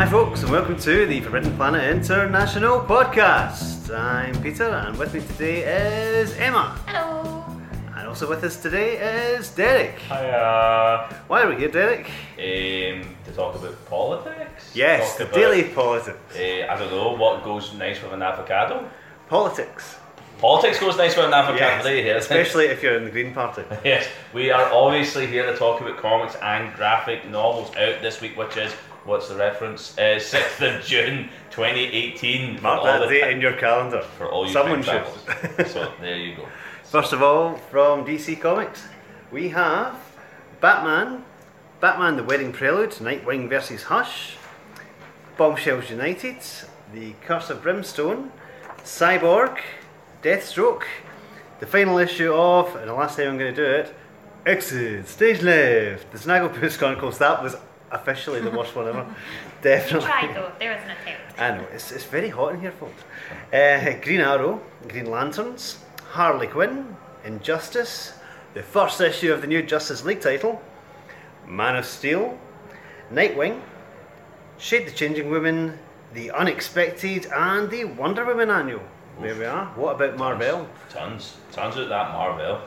Hi, folks, and welcome to the Forbidden Planet International podcast. I'm Peter, and with me today is Emma. Hello. And also with us today is Derek. Hiya. Why are we here, Derek? Um, to talk about politics. Yes, Talk the about, daily politics. Uh, I don't know what goes nice with an avocado. Politics. Politics goes nice with an avocado. Yes, There you hear it. especially if you're in the Green Party. Yes, we are obviously here to talk about comics and graphic novels out this week, which is what's the reference? Uh, Sixth of June, 2018. Mark that date in your calendar. for all you Someone should. so there you go. First of all, from DC Comics, we have Batman, Batman the Wedding Prelude, Nightwing versus Hush, Bombshells United, The Curse of Brimstone, Cyborg, Deathstroke, the final issue of, and the last time I'm going to do it, Exit, Stage Left, The Snagglepuss Chronicles. That was officially the worst one ever. Definitely. Tried though. There was an attempt. I know, it's, it's very hot in here, folks. Uh, Green Arrow, Green Lanterns, Harley Quinn, Injustice, the first issue of the new Justice League title, Man of Steel, Nightwing, Shade the Changing Woman, The Unexpected, and the Wonder Woman annual. There we are. What about Marvel? Tons, tons of that Marvel.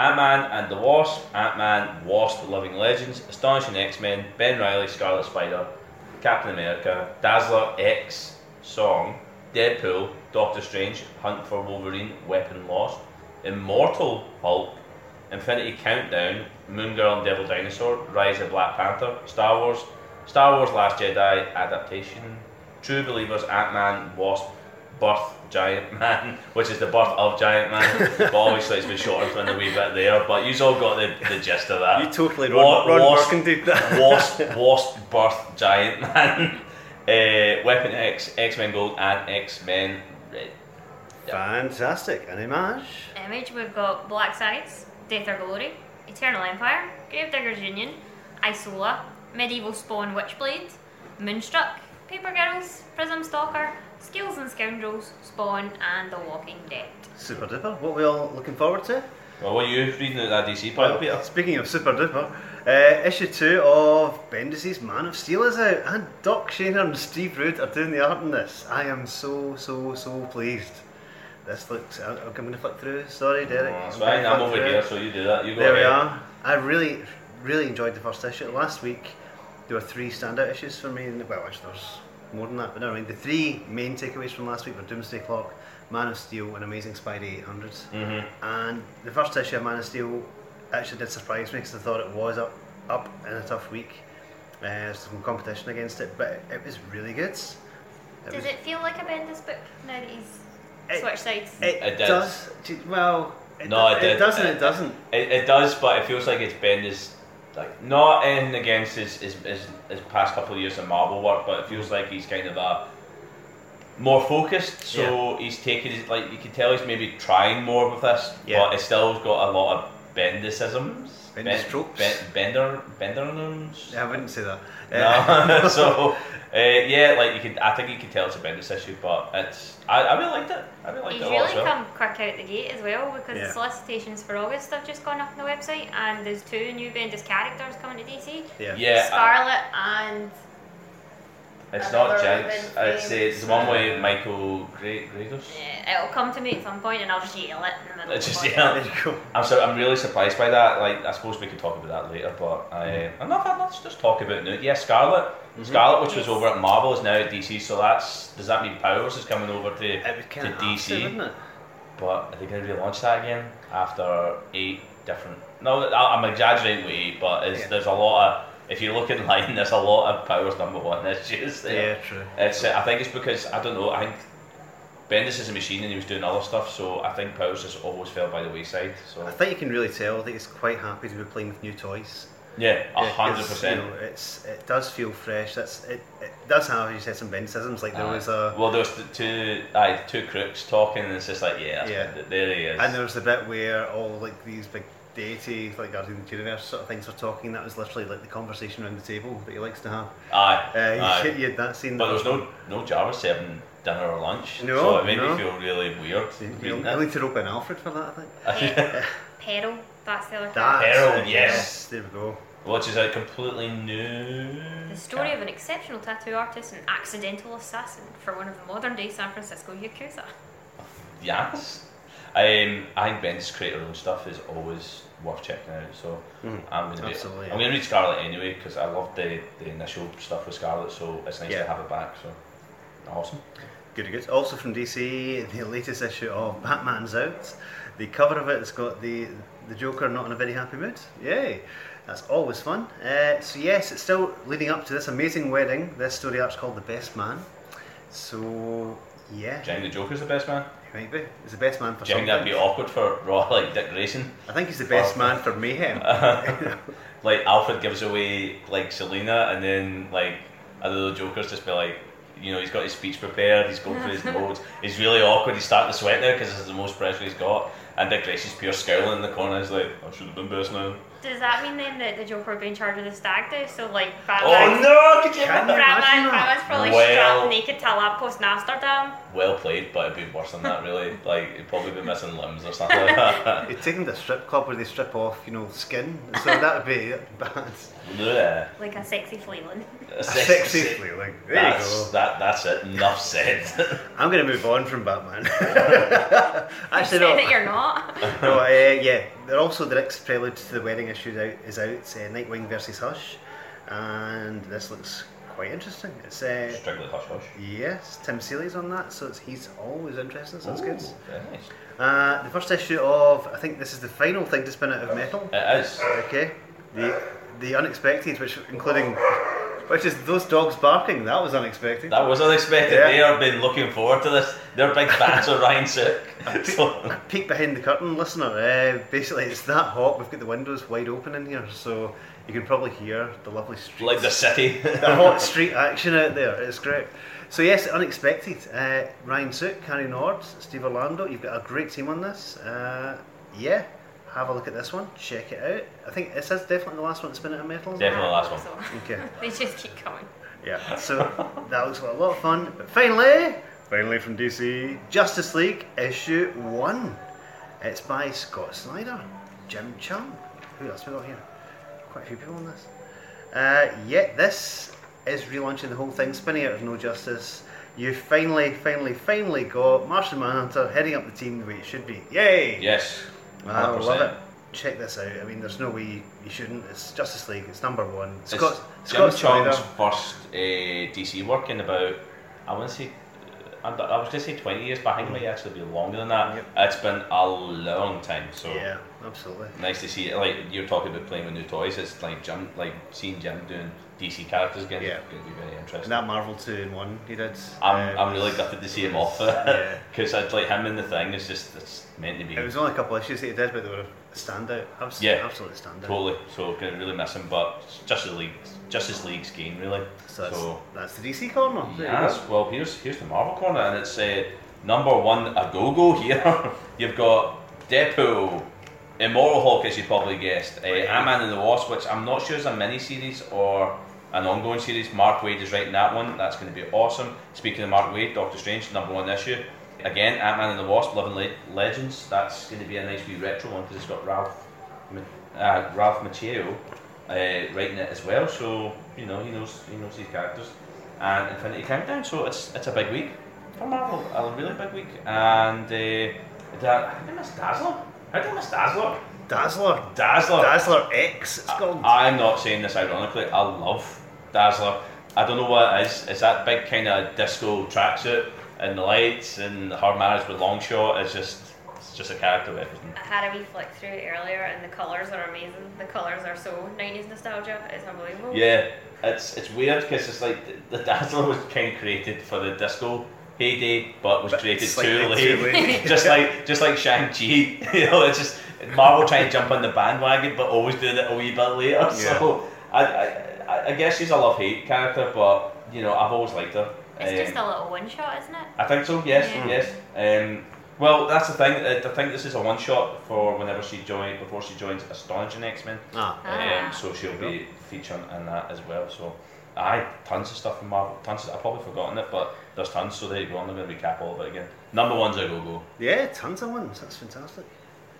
Ant Man and the Wasp, Ant Man, Wasp, The Living Legends, Astonishing X Men, Ben Riley, Scarlet Spider, Captain America, Dazzler, X, Song, Deadpool, Doctor Strange, Hunt for Wolverine, Weapon Lost, Immortal Hulk, Infinity Countdown, Moon Girl and Devil Dinosaur, Rise of Black Panther, Star Wars, Star Wars Last Jedi adaptation, True Believers, Ant Man, Wasp, Birth Giant Man, which is the birth of Giant Man, but obviously it's been shortened from the wee bit there. But you've all got the, the gist of that. You totally Wa- Ron, Ron Wasp- did that. Wasp, Wasp, Birth, Giant Man, uh, Weapon X, X Men Gold, and X Men Red. Fantastic. An image. Image, we've got Black Science, Death or Glory, Eternal Empire, Grave Gravediggers Union, Isola, Medieval Spawn Witchblade, Moonstruck, Paper Girls, Prism Stalker, Skills and Scoundrels, Spawn, and The Walking Dead. Super duper. What are we all looking forward to? Well, what are you reading at that DC pile, Peter? Speaking of super duper, uh, issue two of Bendis's Man of Steel is out, and Doc Shaner and Steve Rude are doing the art in this. I am so so so pleased. This looks. I- I'm going to flick through. Sorry, Derek. Oh, that's I'm gonna fine, I'm over through here, so you do that. You go There we are. I really really enjoyed the first issue. Last week there were three standout issues for me. and- Well, actually, there's more than that, but never mind. The three main takeaways from last week were Doomsday Clock, Man of Steel, and Amazing Spidey 800. Mhm. And the first issue of Man of Steel actually did surprise me because I thought it was up up in a tough week. Uh, there's some competition against it, but it was really good. It Does was- it feel like a Bendis book now that he's It- switched sides? It, It does. does. Well, it, No, do- it did. doesn't. It, It- doesn't. It, it does, but it feels like it's Bendis, like not in against his, his, his, his past couple of years of Marvel work, but it feels like he's kind of a more focused. So he's taking his like you can tell he's maybe trying more with this, Yeah. but it's still has got a lot of Bendisisms. Bendis tropes. Ben, bender Bendernisms. Yeah, I wouldn't say that. No, so uh, yeah, like you could, I think you could tell it's a Bendis issue, but it's. I, I really liked it. I really liked He's it a lot. really as well. come quick out the gate as well because Yeah. the solicitations for August have just gone up on the website and there's two new Bendis characters coming to DC. yeah. Yeah, I- Scarlet and It's not Another Jinx. Robin It's, uh, it's the one with Michael Gra- Grados. yeah, it'll come to me at some point and I'll just yell it in the middle It's of just the yeah. There you go. I'm so I'm really surprised by that. Like I suppose we could talk about that later, but I, I'm not. Let's just talk about it now. Yeah, Scarlet. Scarlet, which was over at Marvel, is now at DC. So that's does that mean Powers is coming over to It would to kind of DC? wouldn't it? But are they going to relaunch that again after eight different? No, I- I'm exaggerating with eight, but it's, Yeah. there's a lot of. If you look in line, there's a lot of Powers number one issues there. Yeah, true. It's. uh, I think it's because I don't know. I think Bendis is a machine and he was doing other stuff, so I think Powers just always fell by the wayside. So I think you can really tell that he's quite happy to be playing with new toys. yeah, a hundred percent. It's it does feel fresh. That's it. It does have, as you said, some Bendisisms. Like there was a well, there was the two, aye, two crooks talking, and it's just like, yeah, Yeah. There he is. and there was the bit where all like these big deity like Guardian of the Universe sort of things were talking. That was literally like the conversation around the table that he likes to have. aye, Uh, aye. you, you had that scene. but there was no no Jarvis serving dinner or lunch, No, so it made no. me feel really weird. You, reading you it. need to rope in Alfred for that, I think. Peril, that's the other That character. Peril, yes. There we go. which is a completely new. The story of an exceptional tattoo artist and accidental assassin for one of the modern day San Francisco Yakuza. Yes. Um, I think Ben's create her own stuff is always worth checking out. So Mhm. I'm gonna be. Absolutely, I'm gonna read Scarlet anyway because I loved the, the initial stuff with Scarlet. So it's nice Yeah. to have it back. So awesome. Good, good. Also from DC, the latest issue of Batman's out. The cover of it has got the the Joker not in a very happy mood. Yay! That's always fun. Uh, so yes, it's still leading up to this amazing wedding. This story arc's called The Best Man. So yeah, Do you think the Joker's the best man? He might be. He's the best man for Do you think that'd be awkward for Raw like Dick Grayson? I think he's the best man for mayhem. like Alfred gives away like Selina, and then like other Joker's just be like, you know, he's got his speech prepared, he's going for his notes, he's really awkward, he's starting to sweat now because this is the most pressure he's got, and Dick Grayson's pure scowling in the corner. He's like, I should have been best man. Does that mean then that the Joker would be in charge of the stag do? So like Oh Batman, no! Could you Can you imagine? imagine Batman, that? Batman's probably Well- strapped naked to a lamppost in Amsterdam. Well played, but it'd be worse than that. Really, like he'd probably be missing limbs or something like that. He'd take him to a strip club where they strip off, you know, skin. So that would be bad. Yeah. Like a sexy Fleeland. A sexy feeling. There you That's, go. that, that's it. Enough said. I'm going to move on from Batman. Actually, Say no. that you're not. no, uh, yeah. They're also the next prelude to the wedding issue out, is out. It's uh, Nightwing versus Hush, and this looks quite interesting. It's uh, Strictly hush hush. yes, Tim Seeley's on that, so it's, he's always interesting. So that's good. Very nice. Uh, the first issue of I think this is the final thing to spin out of metal. It is. Okay, the the unexpected, which including which is those dogs barking. That was unexpected. That was unexpected. Yeah. They have been looking forward to this. They're big fans of Ryan Sook. So, peek behind the curtain, listener. Uh, basically, it's that hot. We've got the windows wide open in here, so you can probably hear the lovely streets. like the city. the hot street action out there. It's great. So yes, unexpected. Uh, Ryan Sook, Cary Nord, Steve Orlando. You've got a great team on this. Uh, yeah, have a look at this one. Check it out. I think this is definitely the last one to spin out of metal. it? Definitely the last one. So, Okay. they just keep coming. Yeah. So that looks like a lot of fun. But finally, finally from DC, Justice League issue one. It's by Scott Snyder, Jim Cheung. Who else we got here? Quite a few people on this. Uh, yeah, this is relaunching the whole thing, spinning out of No Justice. You finally, finally, finally got Martian Manhunter heading up the team the way it should be. Yay! yes. I love it. Check this out. I mean, there's no way you, you shouldn't. It's Justice League. It's number one. It's Scott, Jim Scott Snyder. Cheung's first uh, DC work in about, I want to say, I I was going to say 20 years, but I think it might actually be longer than that. Yep. It's been a long time, so Yeah, absolutely. nice to see it. Like you're talking about playing with new toys, it's like Jim, like seeing Jim doing DC characters again. Yeah. going to be very interesting. And that Marvel 2 in 1 he did. I'm, uh, I'm really gutted to see him off Yeah. because I'd like him in the thing. It's just it's meant to be It was only a couple of issues that he did, but they were a standout. Abs- Yeah. Absolutely standout. totally. So gonna really miss him, but Justice League, Justice League's game really. So that's, So- that's the DC corner. Yes, well here's here's the Marvel corner, and it's uh, number one a go go here. You've got Deadpool, Immortal Hulk, as you probably guessed, uh, Right. Ant Man and the Wasp, which I'm not sure is a mini series or an ongoing series. Mark Waid is writing that one. That's going to be awesome. Speaking of Mark Waid, Doctor Strange, number one issue. Again, Ant Man and the Wasp, Living Le- Legends. That's going to be a nice wee retro one because it's got Ralph, uh, Ralph Macchio uh, writing it as well. So you know he knows he knows these characters. And Infinity Countdown. So it's it's a big week for Marvel. A really big week. And uh, that, I think I miss Dazzler. I did I miss Dazzler. Dazzler. Dazzler. Dazzler X, it's called. I'm not saying this ironically. I love Dazzler. I don't know what it is. It's that big kind of disco tracksuit and the lights and her marriage with Longshot. It's just, it's just a character with everything. I had a wee flick through it earlier, and the colours are amazing. The colours are so 90s nostalgia. It's unbelievable. Yeah, it's it's weird because it's like the, the Dazzler was kind of created for the disco heyday, but was But created too late. too late. just like just like Shang Chi, you know, it's just Marvel trying to jump on the bandwagon, but always doing it a wee bit later. So I, I I- I guess she's a love hate character, but you know I've always liked her. It's Um, just a little one shot, isn't it? I think so. Yes, Yeah. yes. Um, well, that's the thing. I I think this is a one shot for whenever she joins, before she joins Astonishing X Men. ah. Ah. Um, so she'll be featuring in that as well. So, aye, tons of stuff from Marvel. Tons. Of, I've probably forgotten it, but there's tons. So there you go. I'm not going to recap all of it again. Number one's a go go. Yeah, tons of ones. That's fantastic.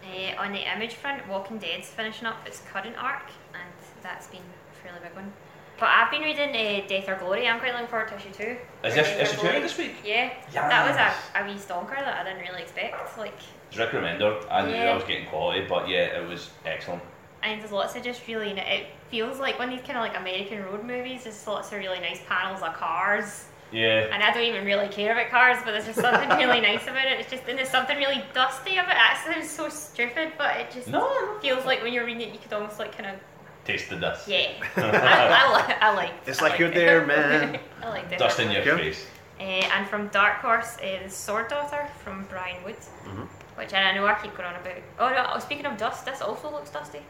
Uh, on the image front, Walking Dead's finishing up its current arc, and that's been a fairly big one. But I've been reading uh, Death or Glory. I'm quite looking forward to issue two. Is Or this Death issue two out this week? Yeah, that was Yes. a, a wee stonker that I didn't really expect. Like, It's Rick Remender. I knew Yeah. I was getting quality, but yeah, it was excellent. And there's lots of just really. ni- It feels like one of these kind of like American road movies. There's lots of really nice panels of cars. Yeah. And I don't even really care about cars, but there's just something really nice about it. It's just, and there's something really dusty about it. That sounds so stupid, but it just No, no. feels like when you're reading it, you could almost like kind of, Taste the dust. yeah. I, I, li- I like It's I like you're it. there, man. I like Dust in your Yeah. face. Uh, and from Dark Horse is Sword Daughter from Brian Wood, Mhm. which I know I keep going on about. Oh no! oh, Speaking of dust, this also looks dusty.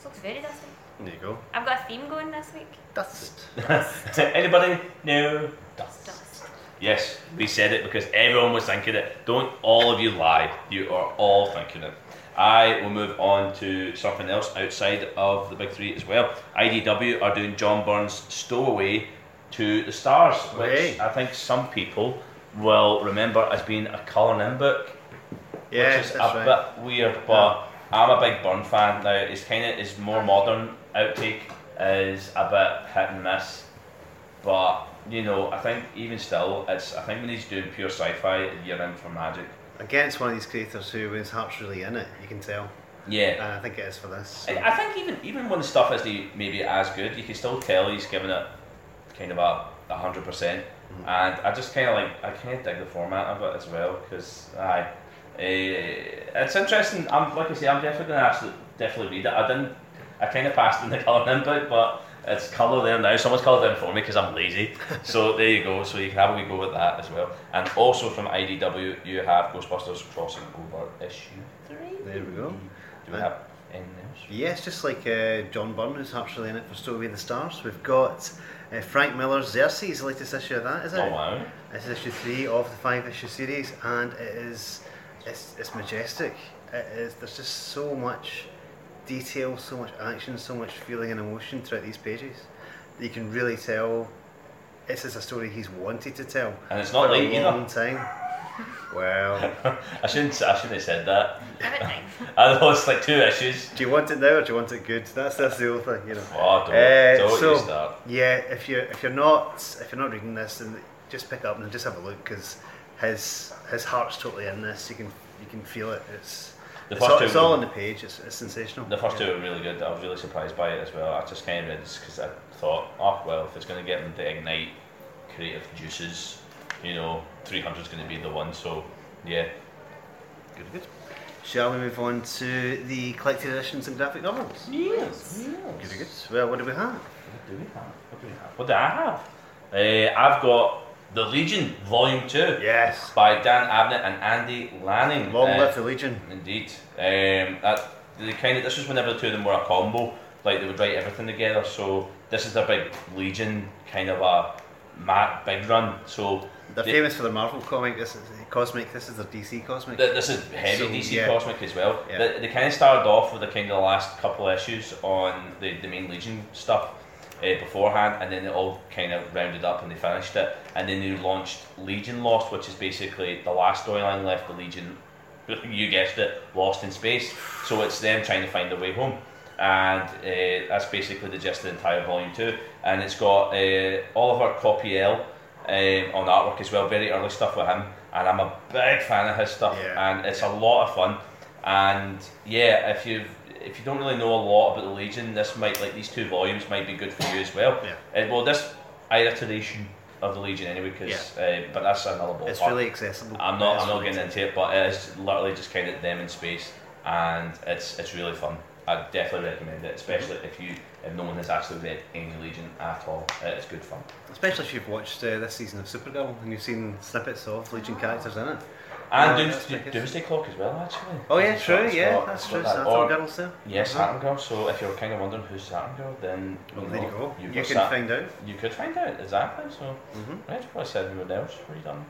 This looks very dusty. There you go. I've got a theme going this week. Dust. Anybody? No. Dust. Dust. Yes, we said it because everyone was thinking it. Don't all of you lie. You are all thinking it. I will move on to something else outside of the big three as well. IDW are doing John Byrne's Stowaway to the Stars, which Hey. I think some people will remember as being a colour in book, Yes, which is that's a right. bit weird, but I'm a big Byrne fan now. It's kind of his more modern outtake is a bit hit and miss, but you know I think even still, it's I think when he's doing pure sci-fi, you're in for magic. Against one of these creators who his heart's really in it, you can tell. Yeah. And I think it is for this. so- I think even even when the stuff isn't maybe as good, you can still tell he's giving it kind of a a hundred percent. Mm-hmm. And I just kind of like I kind of dig the format of it as well because I, it's interesting. I'm like I say, I'm definitely gonna actually definitely read it. I didn't, I kind of passed in the colour input, but it's colour there now. Someone's coloured in for me because I'm lazy. so there you go. So you can have a wee go with that as well. And also from IDW, you have Ghostbusters crossing over issue three. There we go. Do we have anything else? Yes, just like uh, John Byrne, who's heart's really in it for Stowaway in the Stars. We've got uh, Frank Miller's Xerxes, the latest issue of that, is it? Oh wow. It's issue three of the five issue series, and it is it's, it's majestic. It is. There's just so much detail, so much action, so much feeling and emotion throughout these pages. that You can really tell this is a story he's wanted to tell And it's not for late a either. time. Well, I shouldn't. I shouldn't have said that. Give it time. I know it's like two issues. do you want it now or do you want it good? That's that's the whole thing, you know. Oh, don't, Uh, don't so- you start. Yeah, if you're if you're not if you're not reading this, then just pick up and just have a look because his his heart's totally in this. You can you can feel it. It's The it's, first all, two it's all on the page. It's, it's sensational. The first Yeah. two were really good. I was really surprised by it as well. I just kind of read this because I thought, oh well, if it's going to get them to ignite creative juices, you know, 300 is going to be the one. So yeah, Good, good. Shall we move on to the collected editions and graphic novels? yes, Good, good. Well, what do we have? What do we have? What do we have? What do I have? Uh, I've got the Legion Volume Two Yes. by Dan Abnett and Andy Lanning. Long Uh, live the Legion. Indeed. Um, that, the kind of this was whenever the two of them were a combo, like they would write everything together. So this is their big Legion kind of a mad big run. So They're the- famous for the Marvel comic. This is Cosmic. This is their DC Cosmic. th- this is heavy So, DC yeah. Cosmic as well. Yeah. They, they kind of started off with the kind of the last couple issues on the, the main Legion stuff uh, beforehand, and then it all kind of rounded up and they finished it. And then they launched Legion Lost, which is basically the last storyline left. The Legion, you guessed it, lost in space. So it's them trying to find their way home. And uh, that's basically the gist of the entire volume two. And it's got uh, Olivier Coipel um, on artwork as well, very early stuff with him. And I'm a big fan of his stuff, Yeah. and it's a lot of fun. And yeah, if you if you don't really know a lot about the Legion, this might like these two volumes might be good for you as well. Yeah. Uh, well, this iteration of the Legion anyway, because uh, but that's another ballpark. It's really accessible. I'm not. It's I'm not really getting into it, but it is literally just kind of them in space, and it's it's really fun. I definitely recommend it, especially if you if no one has actually read any Legion at all. It's good fun. Especially if you've watched uh, this season of Supergirl and you've seen snippets of Legion characters in it. And Yeah, Dooms- that's. Doomsday Clock as well, actually. Oh yeah, true. got- Yeah, it's that's true. that. Saturn Or- Girls there. Yes, Uh-huh. Saturn Girl. So if you're kind of wondering who's Saturn Girl, then Well, you there you go. you've You got can Sat- find out. You could find out exactly. So hmm right, what I said anyone else? What you done?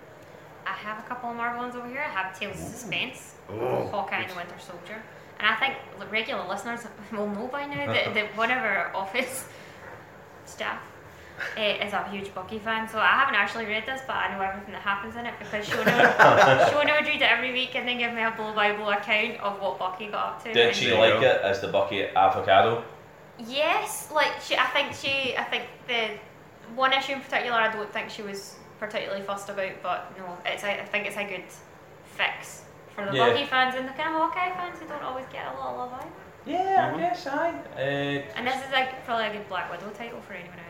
I have a couple of Marvel ones over here. I have Tales of Suspense, Oh, Hawkeye and the Winter Soldier. And I think regular listeners will know by now that, that one of our office staff is a huge Bucky fan, so I haven't actually read this, but I know everything that happens in it because Shona would, Shona would read it every week and then give me a blow by blow account of what Bucky got up to. Did and- she There like go. it as the Bucky avocado? Yes, like she. I think she. I think the one issue in particular, I don't think she was particularly fussed about, but no, it's. a- I think it's a good fix for the Yeah. Bucky fans and the kind of Hawkeye fans who don't always get a lot of love out. Yeah, Mhm. I guess I. Uh, And this is like probably a good Black Widow title for anyone out there.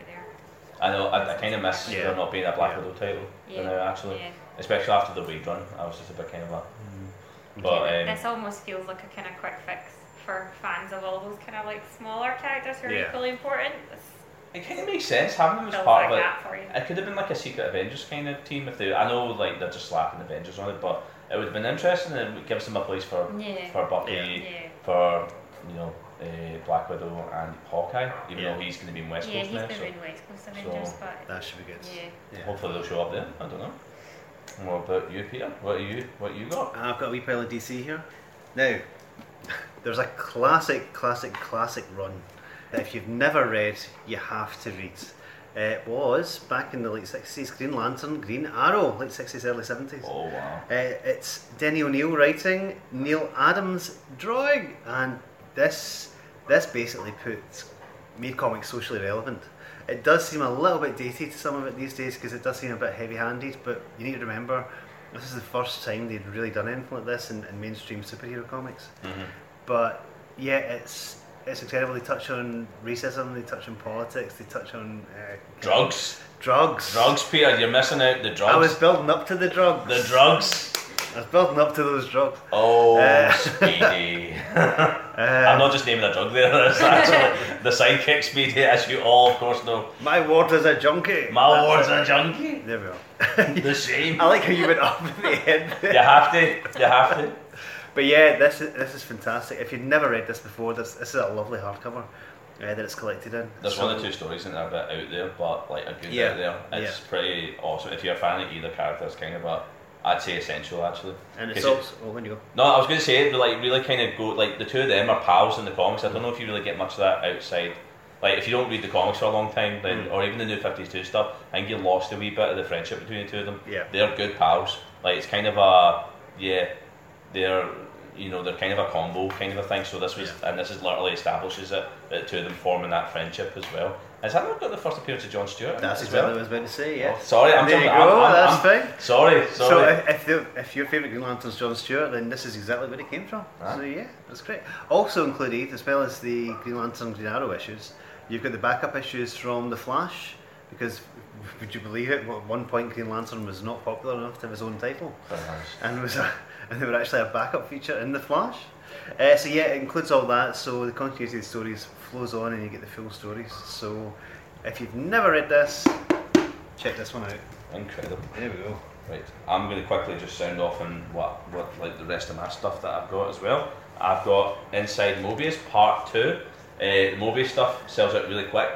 I know. I, I kind of miss Yeah. there not being a Black Yeah. Widow title. Yeah. You know, actually, Yeah. especially after the weed run, I was just a bit kind of like. But um, this almost feels like a kind of quick fix for fans of all those kind of like smaller characters who are Yeah. equally important. This it kind of makes sense having them as part that of it. for you. It could have been like a Secret Avengers kind of team if they. I know like they're just slapping Avengers on it, but it would have been interesting and it gives them a place for Yeah. for Bucky, Yeah. for you know uh, Black Widow and Hawkeye, even Yeah. though he's going to be in West Yeah, Coast he's now. the So main West Coast Avengers, but That should be good. yeah. Yeah. hopefully they'll show up there. I don't know. What about you, Peter? What are you? What you got? I've got a wee pile of DC here. Now, there's a classic, classic, classic run that if you've never read, you have to read. It was back in the late 60s Green Lantern, Green Arrow, late 60s, early 70s. Oh wow. Uh, it's Denny O'Neil writing, Neal Adams drawing, and this this basically puts made comics socially relevant. It does seem a little bit dated to some of it these days because it does seem a bit heavy-handed, but you need to remember this is the first time they'd really done anything like this in, in mainstream superhero comics. Mhm. But yeah, it's it's incredible. They touch on racism, they touch on politics, they touch on uh, Drugs, drugs, drugs, Peter. You're missing out the drugs. I was building up to the drugs. the drugs. I was building up to those drugs. Oh, Uh, Speedy. Uh, I'm not just naming a drug there. It's actually the sidekick Speedy, as you all, of course, know. My ward is a junkie. My ward's a junkie. There we are. The same. I like how you went up at the end. You have to. You have to. But yeah, this is this is fantastic. If you've never read this before, this this is a lovely hardcover uh, that it's collected in. There's So- one or two stories in there a bit out there, but like a good Yeah, out there. It's pretty awesome. If you're a fan of either character, it's kind of a, I'd say essential actually. And it's also oh, when you go. No, I was going to say, like really kind of go like the two of them are pals in the comics. I don't know if you really get much of that outside. Like if you don't read the comics for a long time, then Mm. or even the New Fifty Two stuff, I think you lost a wee bit of the friendship between the two of them. Yeah. they're good pals. Like it's kind of a yeah, they're you know they're kind of a combo kind of a thing. So this was and this is literally establishes it the two of them forming that friendship as well. Has that not got the first appearance of John Stewart? That's as exactly well? what I was about to say. Yeah. Oh, sorry, I'm there you go. I'm, I'm, that's I'm- fine. Sorry, So sorry. if if, the, if your favourite Green Lantern's John Stewart, then this is exactly where it came from. So yeah, that's great. Also included, as well as the Green Lantern Green Arrow issues, you've got the backup issues from the Flash. Because would you believe it? At one point, Green Lantern was not popular enough to have his own title, nice. and was a, and they were actually a backup feature in the Flash. Uh, so yeah, it includes all that. So the continuity of the stories flows on, and you get the full stories. So if you've never read this, check this one out. Incredible. There we go. Right, I'm going to quickly just sound off on what, what like the rest of my stuff that I've got as well. I've got Inside Moebius Part Two. Uh, the Moebius stuff sells out really quick,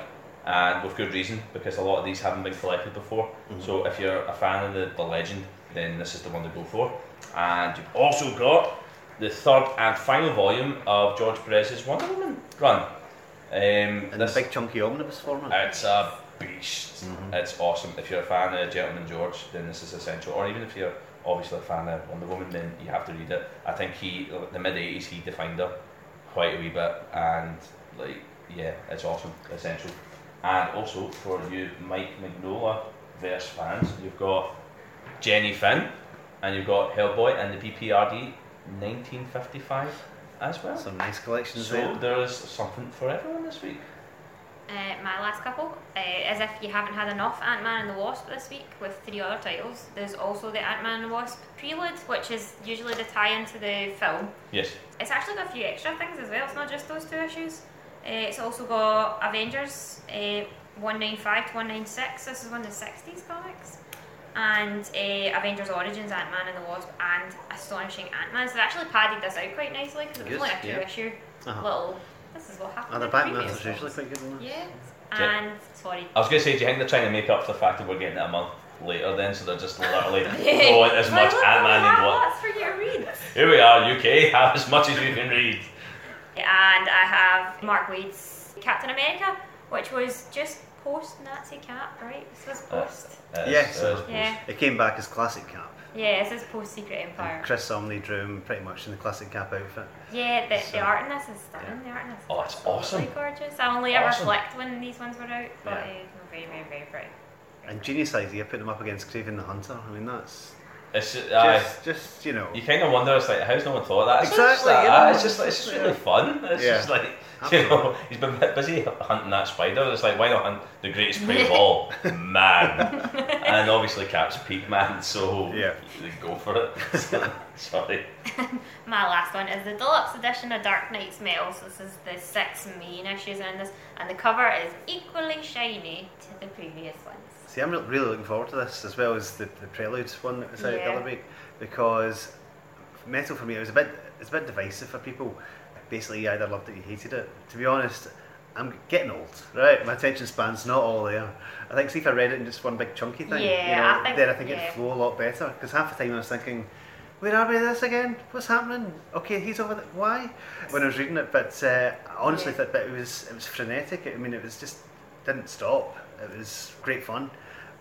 and with good reason because a lot of these haven't been collected before. So if you're a fan of the, the legend, then this is the one to go for. And you've also got the third and final volume of George Perez's Wonder Woman run. Um, In this- the big chunky omnibus format. it's a beast. It's awesome. If you're a fan of Gentleman George, then this is essential. Or even if you're obviously a fan of Wonder Woman, then you have to read it. I think he, the mid '80s, he defined her quite a wee bit, and like, yeah, it's awesome, essential. And also for you, Mike Mignola verse fans, you've got Jenny Finn, and you've got Hellboy and the BPRD 1955 as well. Some nice collections So there. there is something for everyone this week. Uh, my last couple, uh, as if you haven't had enough Ant Man and the Wasp this week with three other titles, there's also the Ant Man and the Wasp Prelude, which is usually the tie into the film. Yes. It's actually got a few extra things as well, it's not just those two issues. Uh, it's also got Avengers uh, 195 to 196, this is one of the 60s comics. And uh, Avengers Origins, Ant Man and the Wasp, and Astonishing Ant Man. So they actually padded this out quite nicely because it was Good, only a two yeah. issue Uh-huh. little. This is what happened. Are the in back previous matters usually films. quite good in? Yeah. Yeah. And sorry. I was going to say, do you think they're trying to make up for the fact that we're getting it a month later then, so they're just literally throwing as much Ant Man in what? lots for you to read. Here we are, UK, have as much as you can read. And I have Mark Waid's Captain America, which was just post Nazi cap, right? This was Uh, post. It is- Yes. it is Yeah. It came back as classic cap. Yeah, this is post Secret Empire. Chris Samnee drew him pretty much in the classic cap outfit. Yeah, the, So- the art in this is stunning. The art in this is Oh, it's absolutely awesome. gorgeous. I only ever Awesome. flicked when these ones were out, but Yeah. uh, very, very, very pretty. And genius idea putting him up against Kraven the Hunter. I mean, that's It's just, aye. just, just you know. you kind of wonder, it's like, how's no one thought of that? It's just Exactly, like, you know, it's just, like, it's just really fun. It's Yeah. just like, Absolutely. You know, he's been busy hunting that spider. It's like, why not hunt the greatest prey of all, man? and obviously, Cap's peak man, so Yeah. they go for it. So, sorry. My last one is the deluxe edition of Dark Nights Metal. So this is the six main issues in this, and the cover is equally shiny to the previous ones. See, I'm really looking forward to this as well as the, the Prelude one that was out the other week because metal for me it was a bit it's a bit divisive for people. Basically, you either loved it or you hated it. To be honest, I'm getting old, right? My attention span's not all there. I think see if I read it in just one big chunky thing, you Yeah, know, I think- then I think yeah. it'd flow a lot better. Because half the time I was thinking, where are we this again? What's happening? Okay, he's over there. Why? When I was reading it, but uh, honestly Yeah. that it was it was frenetic. I mean, it was just didn't stop. It was great fun,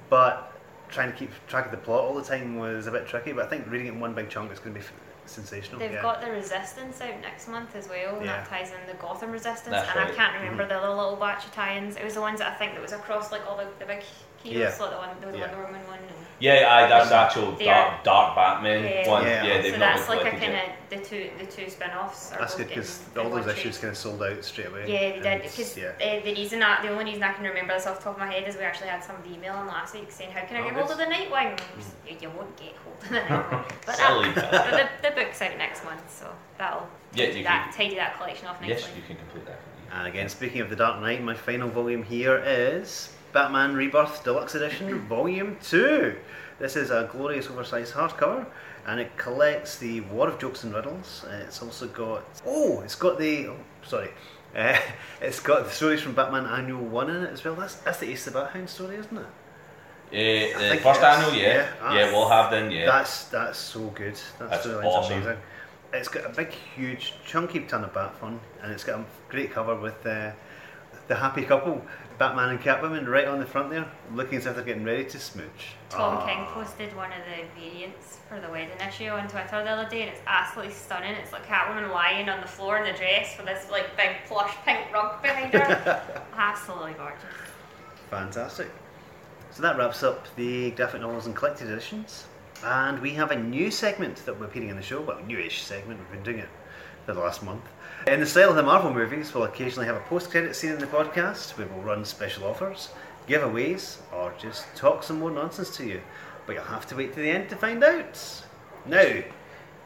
but trying to keep track of the plot all the time was a bit tricky. But I think reading it in one big chunk is going to be sensational. They've yeah. got the Resistance out next month as well, and Yeah. that ties in the Gotham Resistance. That's and I can't mm-hmm. remember the other little batch of tie-ins. It was the ones that I think that was across like all the, the big heroes, Yeah. like the one, there was Yeah. the Wonder Woman one. And, Yeah, aye, that's the actual They dark, dark Batman Yeah. one. Yeah. Yeah, they've so not that's like a kind of the two the two spin-offs. Are That's good because all those issues kind of sold out straight away. Yeah, they did. Because yeah. uh, the reason that the only reason I can remember this off the top of my head is we actually had some somebody emailing last week saying, "How can I Oh, get hold of the Nightwing?" you, you won't get hold of the Nightwing. but Silly that, but the, the book's out next month, so that'll Yeah, tidy, you that, can- tidy that collection off Yes, nicely. you can complete that. And again, speaking of the Dark Knight, my final volume here is Batman Rebirth Deluxe Edition, Volume 2. This is a glorious oversized hardcover and it collects the War of Jokes and Riddles. It's also got. Oh, it's got the. Oh, sorry. Uh, it's got the stories from Batman Annual 1 in it as well. That's, that's the Ace the Bat Hound story, isn't it? Uh, the first annual, yeah. Yeah, Yeah, ah. we'll have then, yeah. That's that's so good. That's, That's really awesome. amazing. It's got a big, huge, chunky ton of bat fun, and it's got a great cover with uh, the happy couple, Batman and Catwoman, right on the front there, looking as if they're getting ready to smooch. Tom Ah. King posted one of the variants for the wedding issue on Twitter the other day, and it's absolutely stunning. It's like Catwoman lying on the floor in the dress with this like big plush pink rug behind her. absolutely gorgeous. Fantastic. So that wraps up the graphic novels and collected editions. And we have a new segment that we're appearing in the show. Well, newish segment. We've been doing it for the last month. In the style of the Marvel movies, we'll occasionally have a post-credit scene in the podcast. Where We will run special offers, giveaways, or just talk some more nonsense to you. But you'll have to wait to the end to find out. Now,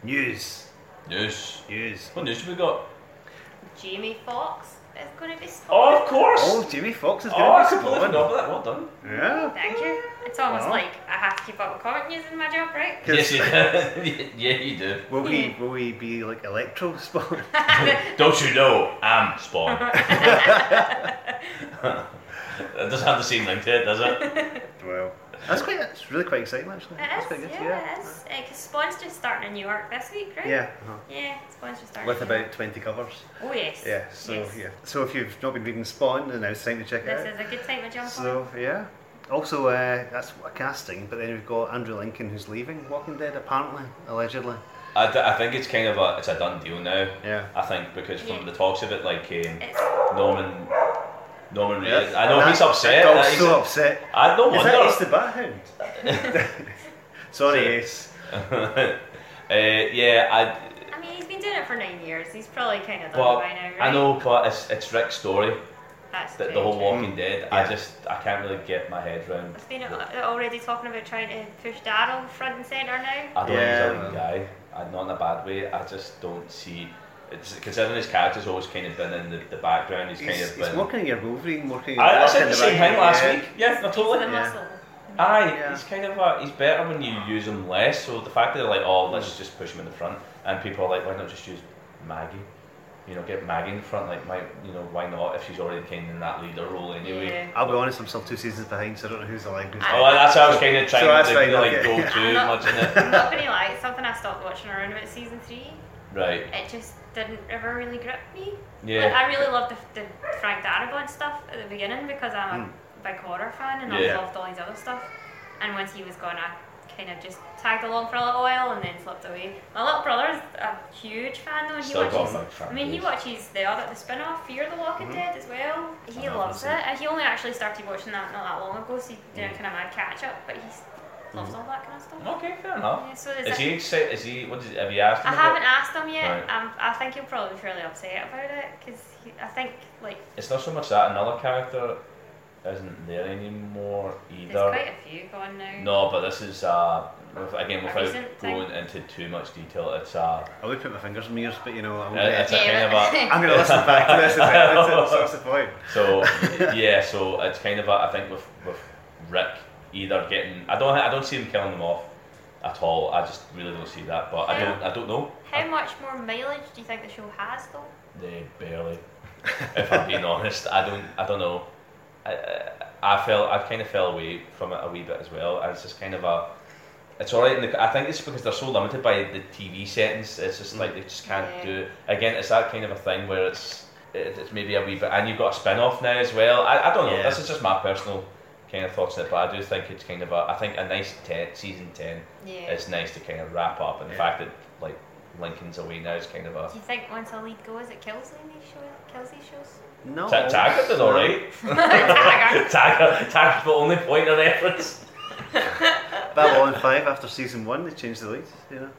news. News. News. What news have we got? Jamie Foxx is going to be Oh, of course! Oh, Jimmy Fox is going Oh, I to be completely Spawn. forgot about that. Well done. Yeah. Thank you. It's almost Wow. like I have to keep up with comic news in my job, right? Yes, you do. yeah, you do. Will we will we be like Electro Spawn? Don't you know I'm Spawn? it doesn't have the same link to it, does it? well, that's quite. That's really quite exciting actually. It That's is, quite good. yeah, it is. Because Spawn's just starting in New York this week, right? Yeah. uh-huh. Yeah, Spawn's just starting. With in New about twenty covers. Oh yes. Yeah. So Yes. yeah. So if you've not been reading Spawn, then now it's time to check out. This it is a good time to jump out. So yeah. Also, uh, that's a casting, but then we've got Andrew Lincoln who's leaving Walking Dead, apparently, allegedly. I, d- I think it's kind of a it's a done deal now. Yeah. I think because from Yeah. the talks of it, like um, Norman, Norman Reedus. I know he's upset. that that dog's he's- so upset. I no Is that Ace the Bat Sorry, Ace. uh, yeah, I. I mean, he's been doing it for nine years. He's probably kind of done Well, it by now, right? I know, but it's, it's Rick's story. That's The, the whole. Walking Dead. I just I can't really get my head around. It's been uh, already talking about trying to push Daryl front and centre now. I don't Yeah, think he's a well. guy. I'm not in a bad way. I just don't see. It's considering his character's always kind of been in the, the background. He's, kind of he's been. working your Wolverine, working your I, I said in the same thing last Yeah. week. Yeah, no, totally. the Yeah. Aye, Yeah. he's kind of a, he's better when you use him less. So the fact that they're like, oh, let's mm. just push him in the front, and people are like, why not just use Maggie? You know, get Maggie in front. Like, why, you know, why not? If she's already kind of in that leader role anyway. Yeah. I'll be honest, I'm still two seasons behind, so I don't know who's alive. Who's Oh, that's how I was kind of trying So to fine, like go I'm too much in it. I'm not gonna lie, it's something I stopped watching around about season three. Right. It just didn't ever really grip me. Yeah. Like, I really loved the, the Frank Darabont stuff at the beginning because I'm a hmm. big horror fan and Yeah. I loved all his other stuff. And once he was gone, I kind of just tagged along for a little while and then slipped away. My little brother's a huge fan though. and He Still watches. a fan I mean, he watches the other the spin-off Fear the Walking hmm. Dead as well. He I loves it. haven't He only actually started watching that not that long ago, so he did a kind of mad catch up. But he loves all that kind of stuff. Okay, fair enough. Yeah, so is Is it- he excited? Is he? What did? Have you asked him? I about- haven't asked him yet. Right. Um, I think he'll probably be fairly upset about it because I think like It's not so much that another character isn't there anymore either. there's quite a few gone now. No, but this is uh, again without recent thing. going into too much detail. It's uh, I would put my fingers in my ears, but you know, I'm gonna, it's a Yeah, kind of a. I'm gonna listen back to this. That's, it, that's, it, that's the point. So yeah, so it's kind of a, I think with with Rick either getting I don't I don't see him killing them off at all. I just really don't see that. But I don't I don't know. How much more mileage do you think the show has though? They barely. if I'm being honest, I don't I don't know. I, I I felt I kind of fell away from it a wee bit as well. And it's just kind of a. It's alright. I think it's because they're so limited by the TV settings. It's just like they just can't Yeah. do it. Again, it's that kind of a thing where it's it's maybe a wee bit, and you've got a spin off now as well. I, I don't know. Yeah. This is just my personal kind of thoughts on it, but I do think it's kind of a. I think a nice ten, season ten Yeah. is nice to kind of wrap up, and the fact that like Lincoln's away now is kind of a. do you think once a lead goes, it kills in these shows? Kills these shows? No. Ta- Taggart did alright. Taggart. Taggart, Taggart's the only point of reference. Battle Babylon 5 after season 1, they changed the leads, you know.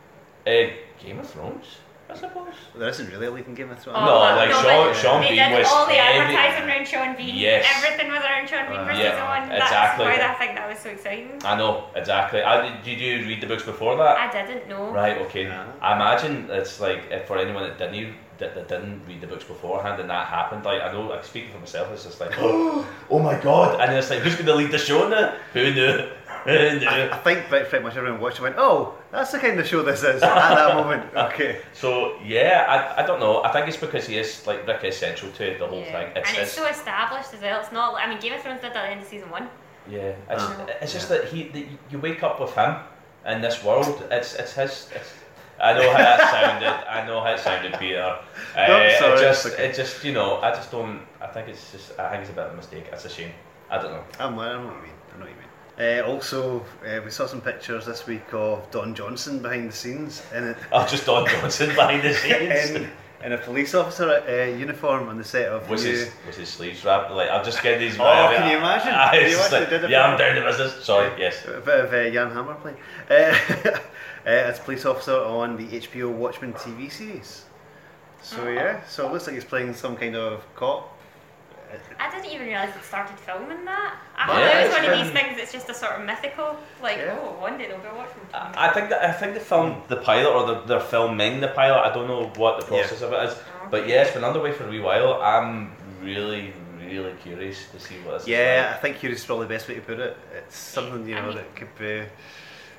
Uh, Game of Thrones, I suppose. There isn't really a lead in Game of Thrones. Oh, No, but- like no, Sean, but Sean they Bean did was all the heavy. advertising around Sean Bean. Yes. Everything was around Sean Bean uh, for Yeah, season one. exactly. That's why I think that was so exciting. I know exactly. I, did, did you read the books before that? I didn't know. Right. Okay. Yeah. I imagine it's like if for anyone that didn't that, that didn't read the books beforehand and that happened. Like I know, like speaking for myself, it's just like, oh, oh my god, and it's like, who's going to lead the show now? Who knew? Who I. I think pretty pretty much everyone watched it went, oh, that's the kind of show this is at that moment. Okay. So yeah, I, I don't know. I think it's because he is like Rick is central to the whole Yeah. thing. and it's so established as well. It's not. I mean, Game of Thrones did that at the end of season one. Yeah, it's, Uh, it's just that he that you wake up with him in this world. It's it's his. It's, I know how that sounded. I know how it sounded, Peter. Uh, No, sorry, it just it's okay. it just you know I just don't. I think it's just I think it's a bit of a mistake. It's a shame. I don't know. I'm, I know what you mean. I know what you mean. Uh, also, uh, we saw some pictures this week of Don Johnson behind the scenes in it. Oh, just Don Johnson behind the scenes. in, in a police officer uh, uniform on the set of was his was his sleeves wrapped? Like I'm just getting these. Oh, can you imagine? It's You like, did yeah, I'm down to business. Sorry. Yes. A bit of uh, Jan Hammer playing. Uh, uh, as police officer on the HBO Watchmen TV series. So Oh. yeah, so it looks like he's playing some kind of cop. I didn't even realise it started filming that. I Yeah, thought it was it's one of these things that's just a sort of mythical, like, Yeah. oh, one day they'll be watching. I I think that I think they filmed the pilot or they're, they're filming the pilot. I don't know what the Yeah. process of it is, but yeah, it's been underway for a wee while. I'm really, really curious to see what this Yeah, I think curious is probably the best way to put it. It's something you I know mean- that could be. It's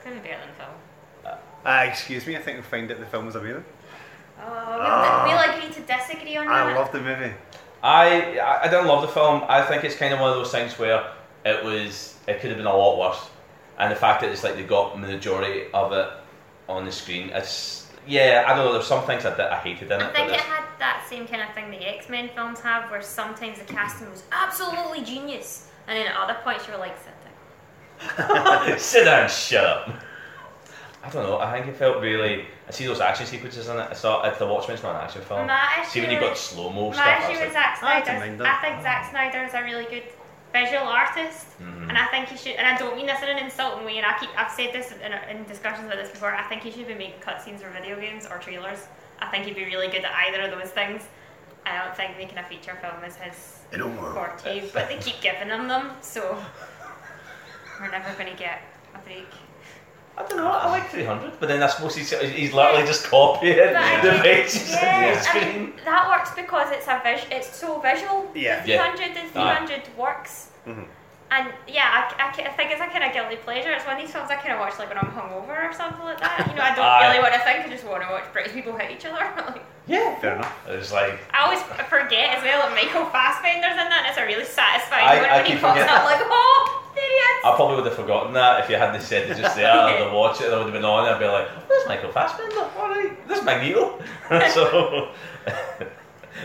gonna be better than film. Ah, excuse me. I think we'll find out the film was amazing. Oh, Ah. we'll, we'll agree to disagree on that. I that. loved the movie. I I- didn't love the film. I think it's kind of one of those things where it was it could have been a lot worse, and the fact that it's like they got the majority of it on the screen. It's yeah, I don't know. There's some things I, I hated in it. I think it had that same kind of thing the X Men films have, where sometimes the casting was absolutely genius, and then at other points you were like, sit down. Sit down, shut up. I don't know. I think it felt really. I see those action sequences in it. I saw it. The Watchmen's not an action film. My see when issue you got slow mo My stuff. I issue was with like, Zack Snyder, mind I that. think Zack Snyder is a really good visual artist, Mhm. and I think he should. And I don't mean this in an insulting way. And I keep, I've said this in, in discussions about this before. I think he should be making cutscenes for video games or trailers. I think he'd be really good at either of those things. I don't think making a feature film is his In a world. forte, but they keep giving him them, so we're never going to get a break. I don't know. I like 300, but then I suppose he's, he's literally just copying But I the mean, pages on yeah, the I screen. mean, that works because it's a vis- it's so visual. Yeah. The 300 and 300 works. Mhm. And yeah, I, I, ca- I think it's a kind of guilty pleasure. It's one of these films I kind of watch like when I'm hungover or something like that. You know, I don't Aye. really want to think. I just want to watch British people hit each other. Like, Yeah. Fair enough. It's like I always f- forget as well that Michael Fassbender's in that. And it's a really satisfying I- moment I when he keep pops forgetting. up like, oh, there he is. I probably would have forgotten that if you hadn't said it just there. I'd have watched it. I would have been on. I'd be like, "There's Michael Fassbender. All right, there's Magneto." so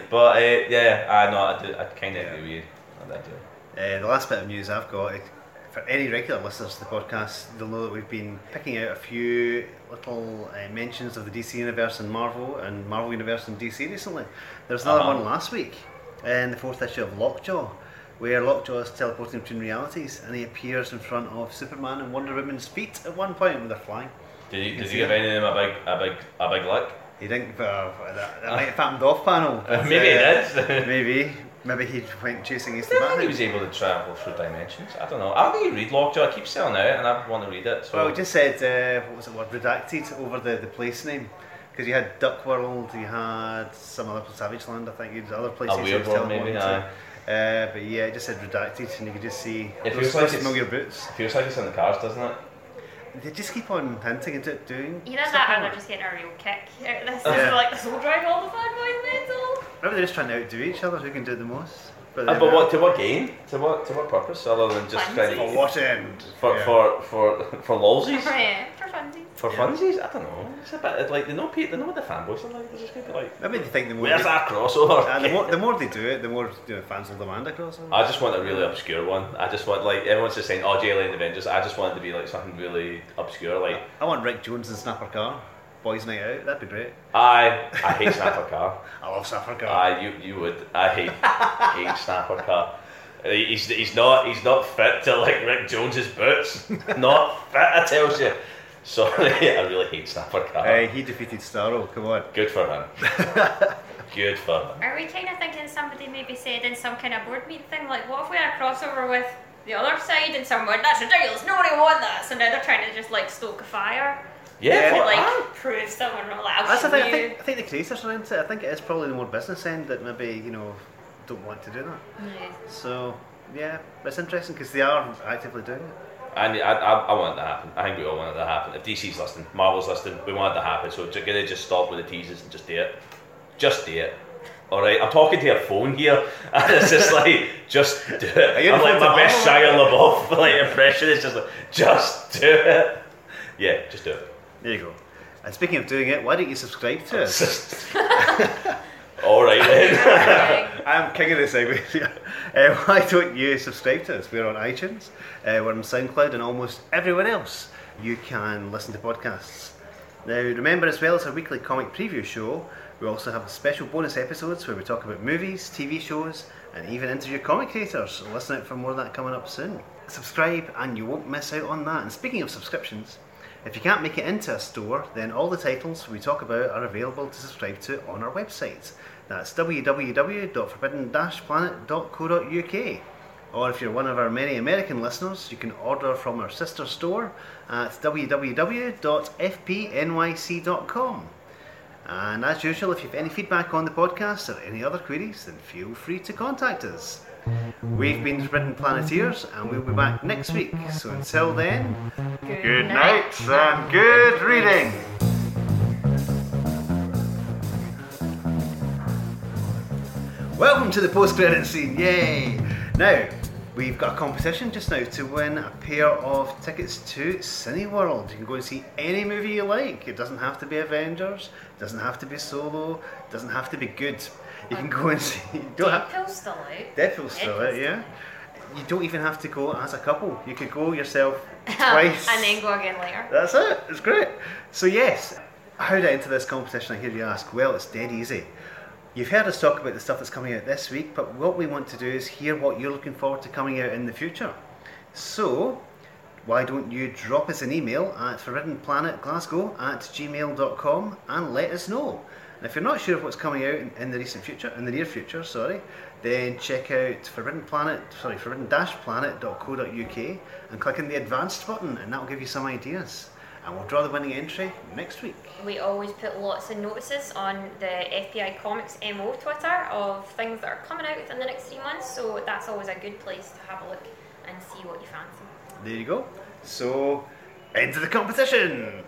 but uh, yeah, I know I do. I kind of agree with you. I do. Uh, the last bit of news I've got, uh, for any regular listeners to the podcast, they'll know that we've been picking out a few little uh, mentions of the DC Universe and Marvel, and Marvel Universe and DC recently. There was another Uh-huh. one last week, in the fourth issue of Lockjaw, where Lockjaw is teleporting between realities, and he appears in front of Superman and Wonder Woman's feet at one point when they're flying. Did he, did he give any of them a big, a big, a big lick? He didn't, uh, that, that might have happened off panel. but, Maybe he uh, did. Maybe. Maybe he went chasing East the I think he was able to travel through dimensions. I don't know. I think you read Lockjaw. I keep selling out, and I want to read it. So Well, it just said, uh, what was the word redacted over the, the place name. Because you had Duck World, you had some other Savage Land, I think, you had other places. A weird world, maybe. To. Uh, but yeah, it just said redacted, and you could just see It those, feels like those it's- familiar boots. Feels like it's in the cars, doesn't it? They just keep on hinting into it doing. You know that or like they're just getting a real kick out of this. Yeah. Like this will drive all the fanboys mental. Maybe they're just trying to outdo each other, who can do the most. But, Uh, but what to what gain? To what to what purpose? Other than just Funsies. trying For what end? for Yeah. for for for lolsies? Yeah, for funsies. For Yeah. funsies? I don't know. It's a bit like they know pe- they know what the fanboys are like. They're just be like, Maybe they think the more, where's they, that crossover? uh, the, more, the more they do it, the more you know, fans will demand a crossover. I just want a really obscure one. I just want like everyone's just saying, "Oh, JLA and Avengers." I just want it to be like something really obscure. Like I want Rick Jones and Snapper Carr. Boys Night Out, that'd be great. I, I hate Snapper Carr. I love Snapper Carr. I, you, you would. I hate, hate Snapper Carr. He's, he's not, he's not fit to like Rick Jones's boots. Not fit, I tells you. Sorry, I really hate Snapper Carr. Hey, he defeated Starro, come on. Good for him. Good for him. Are we kind of thinking somebody maybe said in some kind of board meeting thing, like, what if we had a crossover with the other side and someone, that's ridiculous, nobody want that. So now they're trying to just like stoke a fire. Yeah, Yeah, To fuck like that. prove someone wrong. I'll That's the thing, I think, I think the creators are into it. I think it is probably the more business end that maybe, you know, don't want to do that. Yeah. So, yeah, but it's interesting because they are actively doing it. I, I, I, I want it to happen. I think we all want it to happen. If DC's listening, Marvel's listening, we want it to happen. So just gonna just stop with the teasers and just do it. Just do it. All right, I'm talking to your phone here, and it's just like, just do it. I'm like my the best? Shia LaBeouf like impression. It's just like, just do it. Yeah, just do it. There you go. And speaking of doing it, why don't you subscribe to us? Just- all right then. I'm king of the segway here. Uh, why don't you subscribe to us? We're on iTunes, uh, we're on SoundCloud, and almost everywhere else you can listen to podcasts. Now, remember as well as our weekly comic preview show, we also have special bonus episodes where we talk about movies, TV shows, and even interview comic creators. So listen out for more of that coming up soon. Subscribe, and you won't miss out on that. And speaking of subscriptions, if you can't make it into a store, then all the titles we talk about are available to subscribe to on our website. That's www.forbidden-planet.co.uk. Or if you're one of our many American listeners, you can order from our sister store at www.fpnyc.com. And as usual, if you have any feedback on the podcast or any other queries, then feel free to contact us. We've been Forbidden Planeteers, and we'll be back next week. So until then, good night and good reading. Welcome to the post-credit scene, yay! Now, we've got a competition just now to win a pair of tickets to Cineworld. You can go and see any movie you like. It doesn't have to be Avengers, it doesn't have to be Solo, it doesn't have to be good. You can go and see. Don't have, Deadpool's still out. Deadpool's still out, yeah. You don't even have to go as a couple. You could go yourself twice. and then go again later. That's it. It's great. So yes, how to enter this competition? I hear you ask. Well, it's dead easy. You've heard us talk about the stuff that's coming out this week, but what we want to do is hear what you're looking forward to coming out in the future. So, why don't you drop us an email at forbiddenplanetglasgow at gmail.com and let us know. And if you're not sure of what's coming out in, in the recent future, in the near future, sorry, then check out Forbidden Planet, sorry, forbidden-planet.co.uk and click on the advanced button and that'll give you some ideas. And we'll draw the winning entry next week. We always put lots of notices on the FBI Comics MO Twitter of things that are coming out within the next three months, so that's always a good place to have a look and see what you fancy. There you go. So, into the competition!